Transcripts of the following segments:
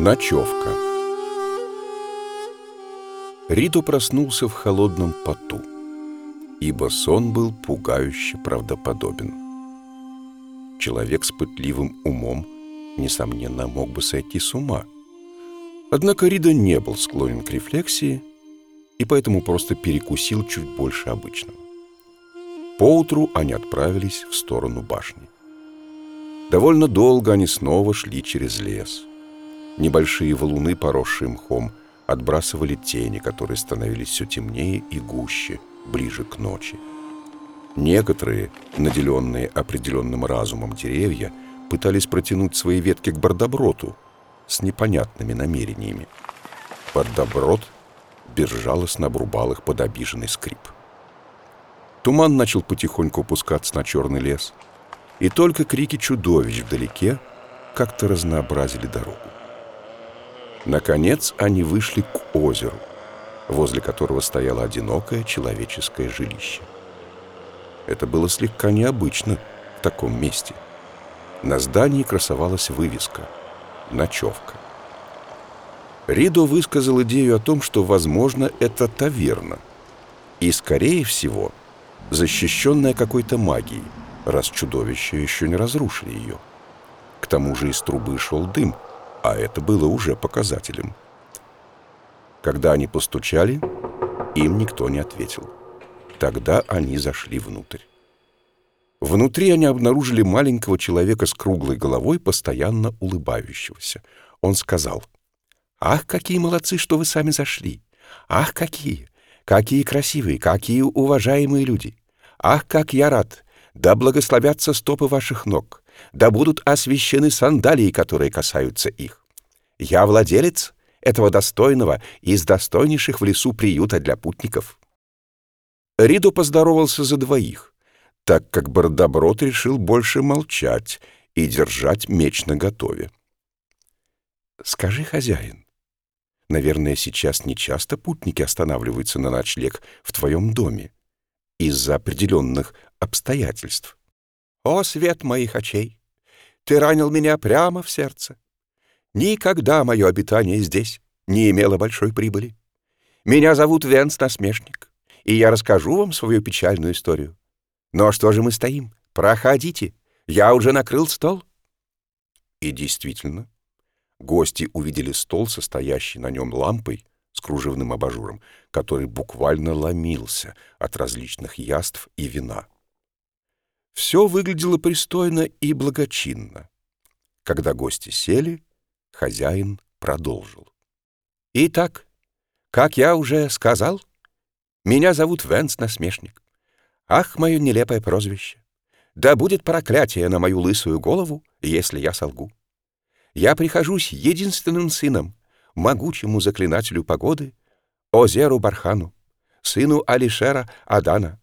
Ночевка Ридо проснулся в холодном поту, ибо сон был пугающе правдоподобен. Человек с пытливым умом, несомненно, мог бы сойти с ума. Однако Ридо не был склонен к рефлексии и поэтому просто перекусил чуть больше обычного. Поутру они отправились в сторону башни. Довольно долго они снова шли через лес – Небольшие валуны, поросшие мхом, отбрасывали тени, которые становились все темнее и гуще, ближе к ночи. Некоторые, наделенные определенным разумом деревья, пытались протянуть свои ветки к бордоброту с непонятными намерениями. Бордоброт безжалостно обрубал их под обиженный скрип. Туман начал потихоньку опускаться на черный лес, и только крики чудовищ вдалеке как-то разнообразили дорогу. Наконец они вышли к озеру, возле которого стояло одинокое человеческое жилище. Это было слегка необычно в таком месте. На здании красовалась вывеска «Ночевка». Ридо высказал идею о том, что, возможно, это таверна. И, скорее всего, защищенная какой-то магией, раз чудовища еще не разрушили ее. К тому же из трубы шел дым – а это было уже показателем. Когда они постучали, им никто не ответил. Тогда они зашли внутрь. Внутри они обнаружили маленького человека с круглой головой, постоянно улыбающегося. Он сказал, «Ах, какие молодцы, что вы сами зашли! Ах, какие! Какие красивые, какие уважаемые люди! Ах, как я рад! Да благословятся стопы ваших ног! Да будут освящены сандалии, которые касаются их. Я владелец этого достойного из достойнейших в лесу приюта для путников». Риду поздоровался за двоих, так как Бардоброд решил больше молчать и держать меч наготове. «Скажи, хозяин, наверное, сейчас нечасто путники останавливаются на ночлег в твоем доме из-за определенных обстоятельств. О, свет моих очей! Ты ранил меня прямо в сердце. Никогда мое обитание здесь не имело большой прибыли. Меня зовут Венс Насмешник, и я расскажу вам свою печальную историю. Но что же мы стоим? Проходите, я уже накрыл стол. И действительно, гости увидели стол, состоящий на нем лампой с кружевным абажуром, который буквально ломился от различных яств и вина. Все выглядело пристойно и благочинно. Когда гости сели, хозяин продолжил. «Итак, как я уже сказал, меня зовут Венс Насмешник. Ах, мое нелепое прозвище! Да будет проклятие на мою лысую голову, если я солгу. Я прихожусь единственным сыном, могучему заклинателю погоды, Озеру Бархану, сыну Алишера Адана,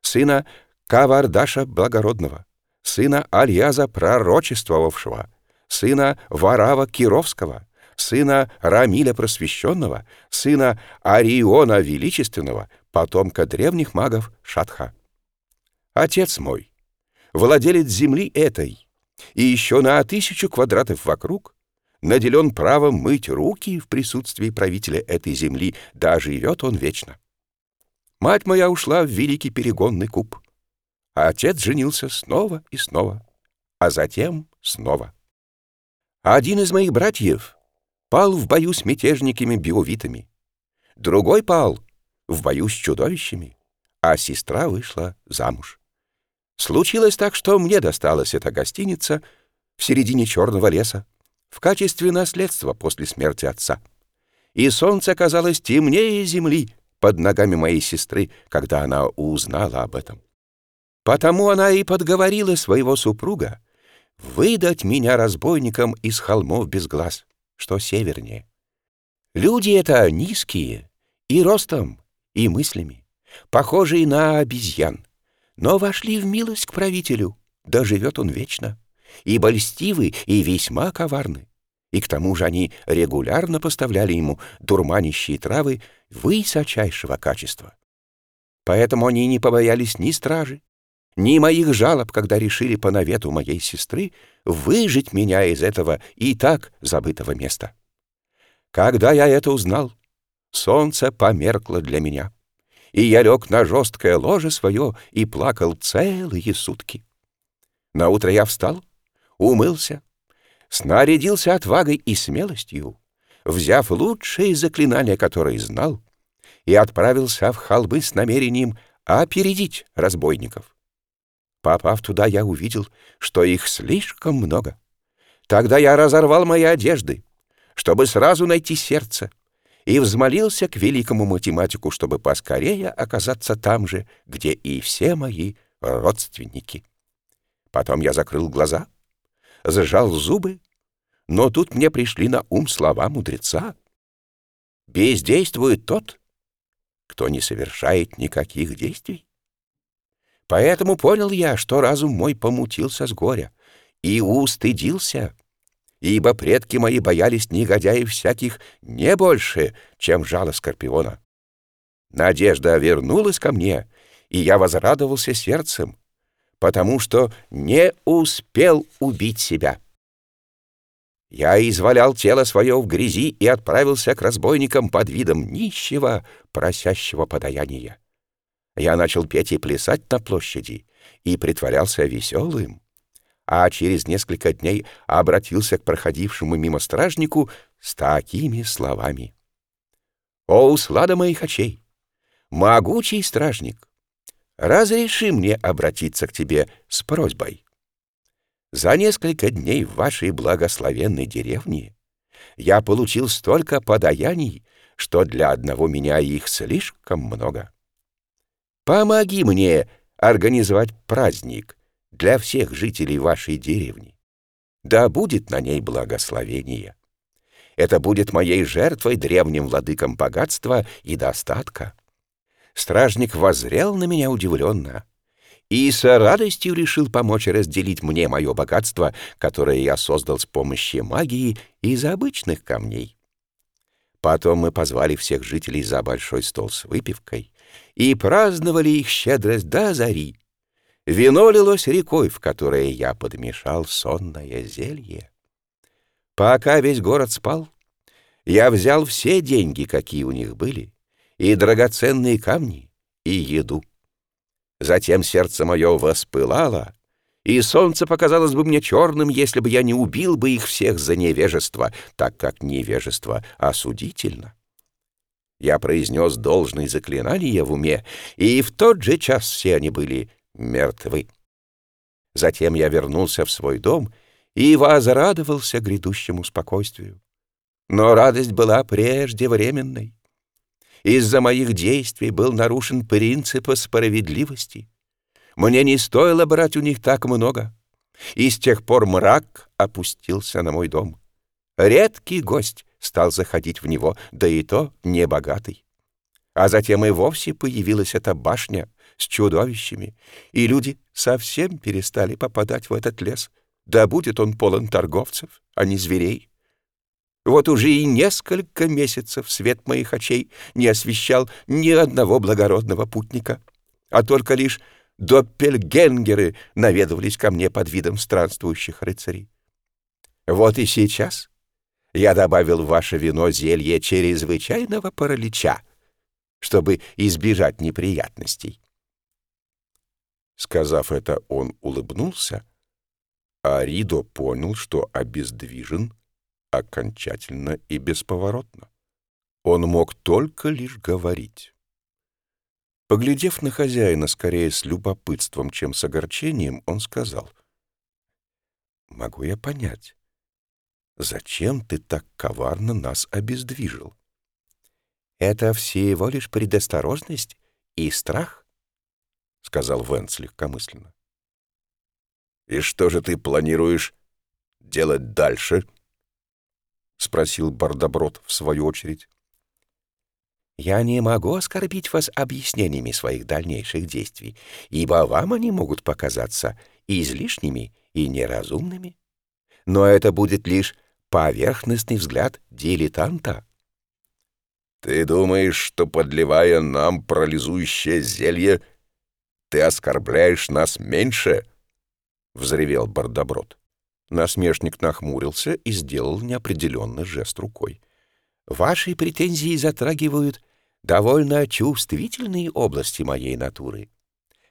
сына Кавардаша Благородного, сына Альяза Пророчествовавшего, сына Варава Кировского, сына Рамиля Просвещенного, сына Ариона Величественного, потомка древних магов Шатха. Отец мой, владелец земли этой, и еще на тысячу квадратов вокруг, наделен правом мыть руки в присутствии правителя этой земли, да живет он вечно. Мать моя ушла в великий перегонный куб а отец женился снова и снова, а затем снова. Один из моих братьев пал в бою с мятежниками-биовитами, другой пал в бою с чудовищами, а сестра вышла замуж. Случилось так, что мне досталась эта гостиница в середине черного леса в качестве наследства после смерти отца. И солнце казалось темнее земли под ногами моей сестры, когда она узнала об этом. Потому она и подговорила своего супруга выдать меня разбойникам из холмов без глаз, что севернее. Люди это низкие и ростом, и мыслями, похожие на обезьян, но вошли в милость к правителю, да живет он вечно, ибо льстивы и весьма коварны. И к тому же они регулярно поставляли ему дурманящие травы высочайшего качества. Поэтому они не побоялись ни стражи, ни моих жалоб, когда решили по навету моей сестры выжить меня из этого и так забытого места. Когда я это узнал, солнце померкло для меня, и я лег на жесткое ложе свое и плакал целые сутки. На утро я встал, умылся, снарядился отвагой и смелостью, взяв лучшие заклинания, которые знал, и отправился в холбы с намерением опередить разбойников. Попав туда, я увидел, что их слишком много. Тогда я разорвал мои одежды, чтобы сразу найти сердце, и взмолился к великому математику, чтобы поскорее оказаться там же, где и все мои родственники. Потом я закрыл глаза, сжал зубы, но тут мне пришли на ум слова мудреца. Бездействует тот, кто не совершает никаких действий. Поэтому понял я, что разум мой помутился с горя, и устыдился, ибо предки мои боялись негодяев всяких не больше, чем жало скорпиона. Надежда вернулась ко мне, и я возрадовался сердцем, потому что не успел убить себя. Я извалял тело свое в грязи и отправился к разбойникам под видом нищего, просящего подаяния. Я начал петь и плясать на площади и притворялся веселым, а через несколько дней обратился к проходившему мимо стражнику с такими словами. «О, услада моих очей! Могучий стражник! Разреши мне обратиться к тебе с просьбой. За несколько дней в вашей благословенной деревне я получил столько подаяний, что для одного меня их слишком много. Помоги мне организовать праздник для всех жителей вашей деревни. Да будет на ней благословение. Это будет моей жертвой древним владыкам богатства и достатка. Стражник возрел на меня удивленно и с радостью решил помочь разделить мне мое богатство, которое я создал с помощью магии из обычных камней. Потом мы позвали всех жителей за большой стол с выпивкой и праздновали их щедрость до зари. Вино лилось рекой, в которое я подмешал сонное зелье. Пока весь город спал, я взял все деньги, какие у них были, и драгоценные камни, и еду. Затем сердце мое воспылало, и солнце показалось бы мне черным, если бы я не убил бы их всех за невежество, так как невежество осудительно. Я произнес должные заклинания в уме, и в тот же час все они были мертвы. Затем я вернулся в свой дом и возрадовался грядущему спокойствию. Но радость была преждевременной. Из-за моих действий был нарушен принцип справедливости. Мне не стоило брать у них так много, и с тех пор мрак опустился на мой дом. Редкий гость стал заходить в него, да и то небогатый. А затем и вовсе появилась эта башня с чудовищами, и люди совсем перестали попадать в этот лес. Да будет он полон торговцев, а не зверей. Вот уже и несколько месяцев свет моих очей не освещал ни одного благородного путника, а только лишь доппельгенгеры наведывались ко мне под видом странствующих рыцарей. Вот и сейчас я добавил в ваше вино зелье чрезвычайного паралича, чтобы избежать неприятностей. Сказав это, он улыбнулся, а Ридо понял, что обездвижен окончательно и бесповоротно. Он мог только лишь говорить. Поглядев на хозяина скорее с любопытством, чем с огорчением, он сказал, «Могу я понять, зачем ты так коварно нас обездвижил?» «Это всего лишь предосторожность и страх», — сказал Венц легкомысленно. «И что же ты планируешь делать дальше?» — спросил Бардоброд в свою очередь. «Я не могу оскорбить вас объяснениями своих дальнейших действий, ибо вам они могут показаться излишними и неразумными. Но это будет лишь поверхностный взгляд дилетанта». «Ты думаешь, что, подливая нам парализующее зелье, ты оскорбляешь нас меньше!» — взревел Бардоброд. Насмешник нахмурился и сделал неопределенный жест рукой. «Ваши претензии затрагивают довольно чувствительные области моей натуры.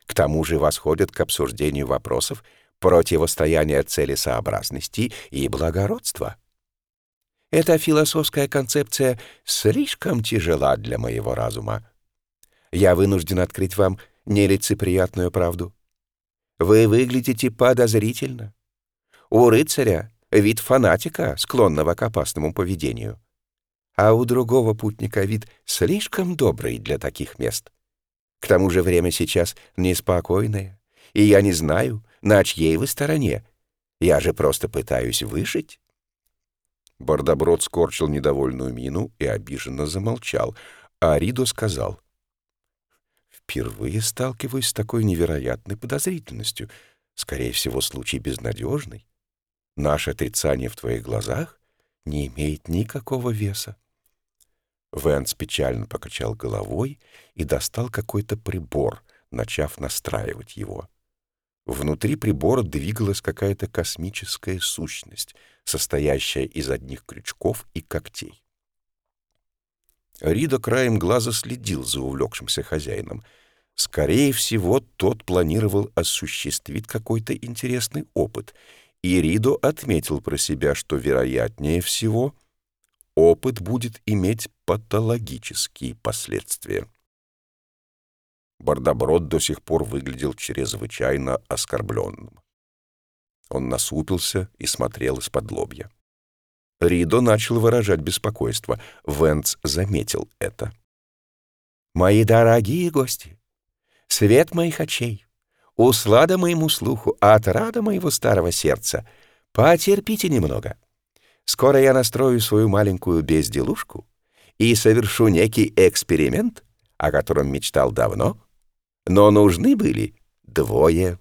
К тому же восходят к обсуждению вопросов противостояния целесообразности и благородства. Эта философская концепция слишком тяжела для моего разума. Я вынужден открыть вам нелицеприятную правду. Вы выглядите подозрительно. У рыцаря вид фанатика, склонного к опасному поведению. А у другого путника вид слишком добрый для таких мест. К тому же время сейчас неспокойное, и я не знаю, на чьей вы стороне. Я же просто пытаюсь выжить». Бардоброд скорчил недовольную мину и обиженно замолчал, а Ридо сказал. «Впервые сталкиваюсь с такой невероятной подозрительностью. Скорее всего, случай безнадежный. Наше отрицание в твоих глазах не имеет никакого веса». Вэнс печально покачал головой и достал какой-то прибор, начав настраивать его. Внутри прибора двигалась какая-то космическая сущность, состоящая из одних крючков и когтей. Рида краем глаза следил за увлекшимся хозяином. Скорее всего, тот планировал осуществить какой-то интересный опыт, и Ридо отметил про себя, что, вероятнее всего, опыт будет иметь патологические последствия. Бардоброд до сих пор выглядел чрезвычайно оскорбленным. Он насупился и смотрел из-под лобья. Ридо начал выражать беспокойство. Венц заметил это. «Мои дорогие гости, свет моих очей, услада моему слуху, отрада моего старого сердца, потерпите немного. Скоро я настрою свою маленькую безделушку и совершу некий эксперимент, о котором мечтал давно, но нужны были двое.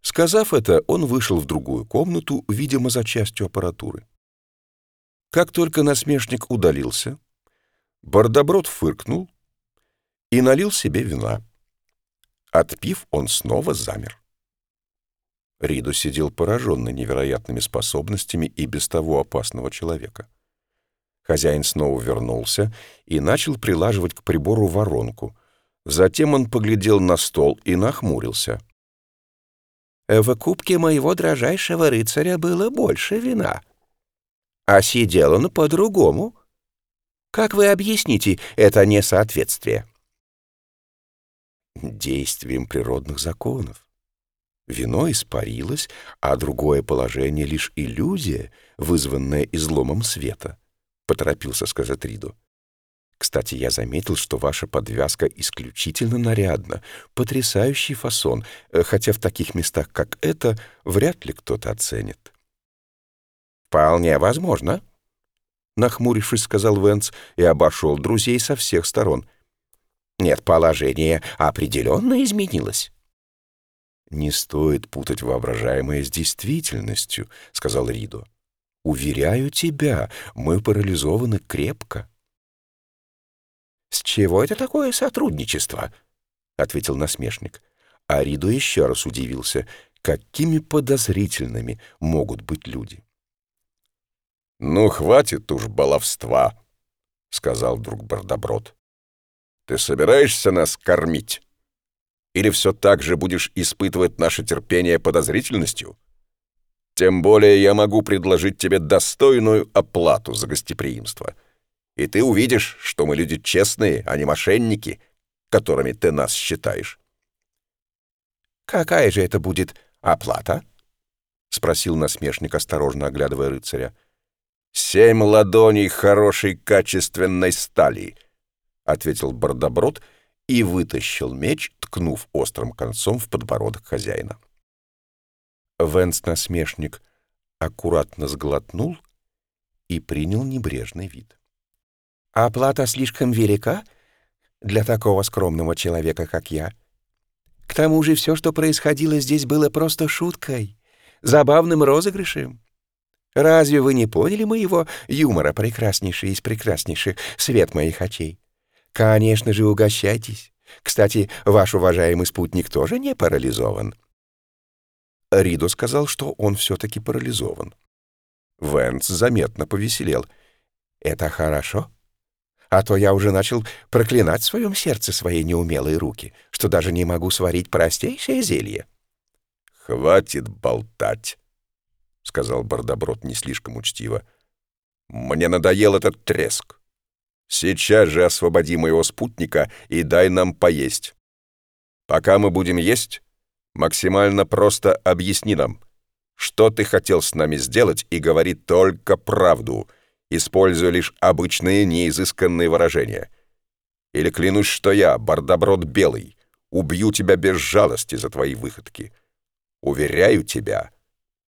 Сказав это, он вышел в другую комнату, видимо, за частью аппаратуры. Как только насмешник удалился, Бардоброд фыркнул и налил себе вина. Отпив, он снова замер. Ридо сидел пораженный невероятными способностями и без того опасного человека. Хозяин снова вернулся и начал прилаживать к прибору воронку — Затем он поглядел на стол и нахмурился. «В кубке моего дрожайшего рыцаря было больше вина. А сидел он по-другому. Как вы объясните это несоответствие?» «Действием природных законов. Вино испарилось, а другое положение — лишь иллюзия, вызванная изломом света», — поторопился сказать Риду. Кстати, я заметил, что ваша подвязка исключительно нарядна, потрясающий фасон, э, хотя в таких местах, как это, вряд ли кто-то оценит. «Вполне возможно», — нахмурившись, сказал Венц и обошел друзей со всех сторон. «Нет, положение определенно изменилось». «Не стоит путать воображаемое с действительностью», — сказал Ридо. «Уверяю тебя, мы парализованы крепко». «С чего это такое сотрудничество?» — ответил насмешник. А Ридо еще раз удивился, какими подозрительными могут быть люди. «Ну, хватит уж баловства», — сказал друг Бардоброд. «Ты собираешься нас кормить? Или все так же будешь испытывать наше терпение подозрительностью? Тем более я могу предложить тебе достойную оплату за гостеприимство» и ты увидишь, что мы люди честные, а не мошенники, которыми ты нас считаешь». «Какая же это будет оплата?» — спросил насмешник, осторожно оглядывая рыцаря. «Семь ладоней хорошей качественной стали», — ответил Бардоброд и вытащил меч, ткнув острым концом в подбородок хозяина. Венс-насмешник аккуратно сглотнул и принял небрежный вид. Оплата слишком велика для такого скромного человека, как я. К тому же все, что происходило здесь, было просто шуткой, забавным розыгрышем. Разве вы не поняли моего юмора, прекраснейший из прекраснейших, свет моих очей? Конечно же, угощайтесь. Кстати, ваш уважаемый спутник тоже не парализован. Ридо сказал, что он все-таки парализован. Венц заметно повеселел. «Это хорошо. А то я уже начал проклинать в своем сердце свои неумелые руки, что даже не могу сварить простейшее зелье». «Хватит болтать», — сказал Бардоброд не слишком учтиво. «Мне надоел этот треск. Сейчас же освободи моего спутника и дай нам поесть. Пока мы будем есть, максимально просто объясни нам, что ты хотел с нами сделать и говори только правду, используя лишь обычные неизысканные выражения. Или клянусь, что я, Бардоброд Белый, убью тебя без жалости за твои выходки. Уверяю тебя,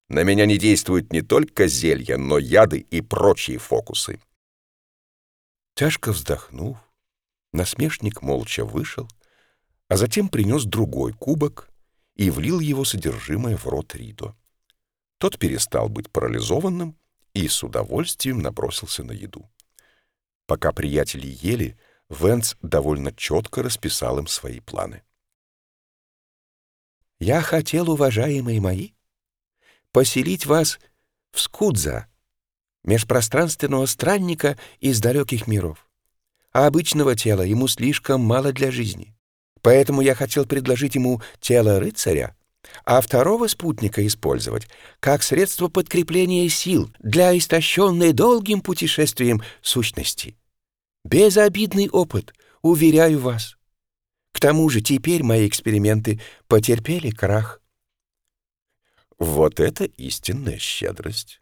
на меня не действуют не только зелья, но яды и прочие фокусы. Тяжко вздохнув, насмешник молча вышел, а затем принес другой кубок и влил его содержимое в рот Ридо. Тот перестал быть парализованным и с удовольствием набросился на еду. Пока приятели ели, Венц довольно четко расписал им свои планы. «Я хотел, уважаемые мои, поселить вас в Скудза, межпространственного странника из далеких миров. А обычного тела ему слишком мало для жизни. Поэтому я хотел предложить ему тело рыцаря, а второго спутника использовать как средство подкрепления сил для истощенной долгим путешествием сущности. Безобидный опыт, уверяю вас. К тому же теперь мои эксперименты потерпели крах. Вот это истинная щедрость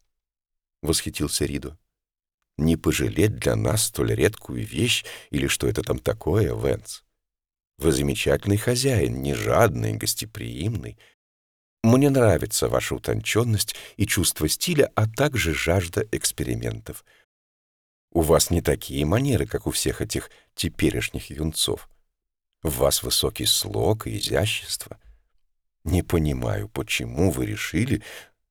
восхитился Ридо. «Не пожалеть для нас столь редкую вещь или что это там такое, Венс? Вы замечательный хозяин, не жадный, гостеприимный. Мне нравится ваша утонченность и чувство стиля, а также жажда экспериментов. У вас не такие манеры, как у всех этих теперешних юнцов. В вас высокий слог и изящество. Не понимаю, почему вы решили,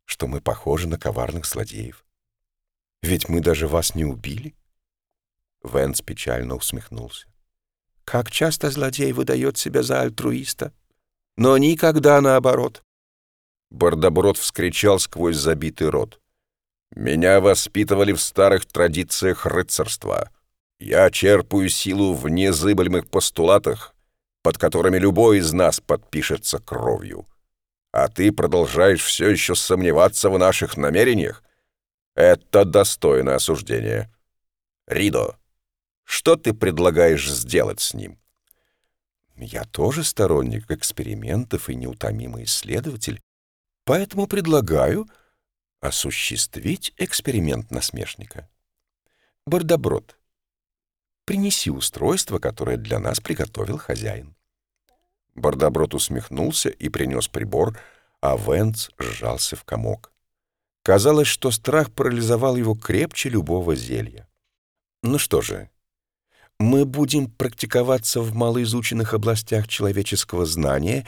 что мы похожи на коварных злодеев. Ведь мы даже вас не убили. Венс печально усмехнулся. Как часто злодей выдает себя за альтруиста, но никогда наоборот. Бардоброд вскричал сквозь забитый рот. «Меня воспитывали в старых традициях рыцарства. Я черпаю силу в незыблемых постулатах, под которыми любой из нас подпишется кровью. А ты продолжаешь все еще сомневаться в наших намерениях? Это достойное осуждение. Ридо, что ты предлагаешь сделать с ним? Я тоже сторонник экспериментов и неутомимый исследователь, поэтому предлагаю осуществить эксперимент насмешника. Бардоброд, принеси устройство, которое для нас приготовил хозяин. Бардоброд усмехнулся и принес прибор, а Венц сжался в комок. Казалось, что страх парализовал его крепче любого зелья. Ну что же, мы будем практиковаться в малоизученных областях человеческого знания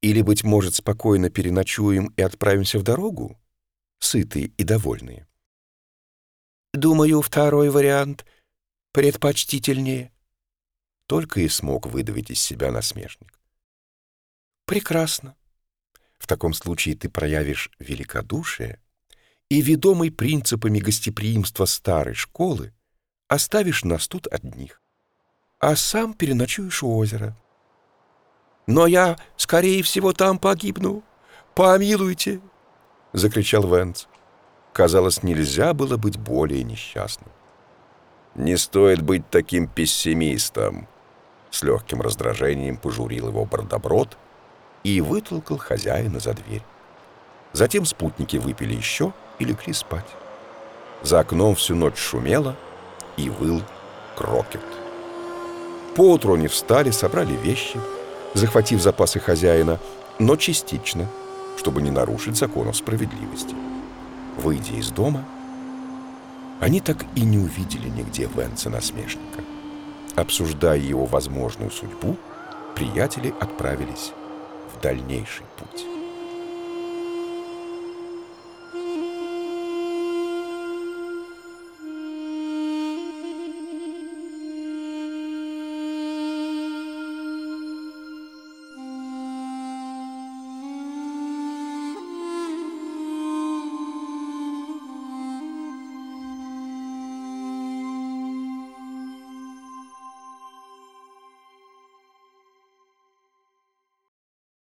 или, быть может, спокойно переночуем и отправимся в дорогу, сытые и довольные. Думаю, второй вариант предпочтительнее. Только и смог выдавить из себя насмешник. Прекрасно. В таком случае ты проявишь великодушие и, ведомый принципами гостеприимства старой школы, оставишь нас тут одних, а сам переночуешь у озера. «Но я, скорее всего, там погибну. Помилуйте!» — закричал Венц. Казалось, нельзя было быть более несчастным. «Не стоит быть таким пессимистом!» С легким раздражением пожурил его Бродоброд и вытолкал хозяина за дверь. Затем спутники выпили еще и легли спать. За окном всю ночь шумело и выл крокет. Поутру они встали, собрали вещи, захватив запасы хозяина, но частично, чтобы не нарушить законов справедливости. Выйдя из дома, они так и не увидели нигде Венца-насмешника. Обсуждая его возможную судьбу, приятели отправились в дальнейший путь.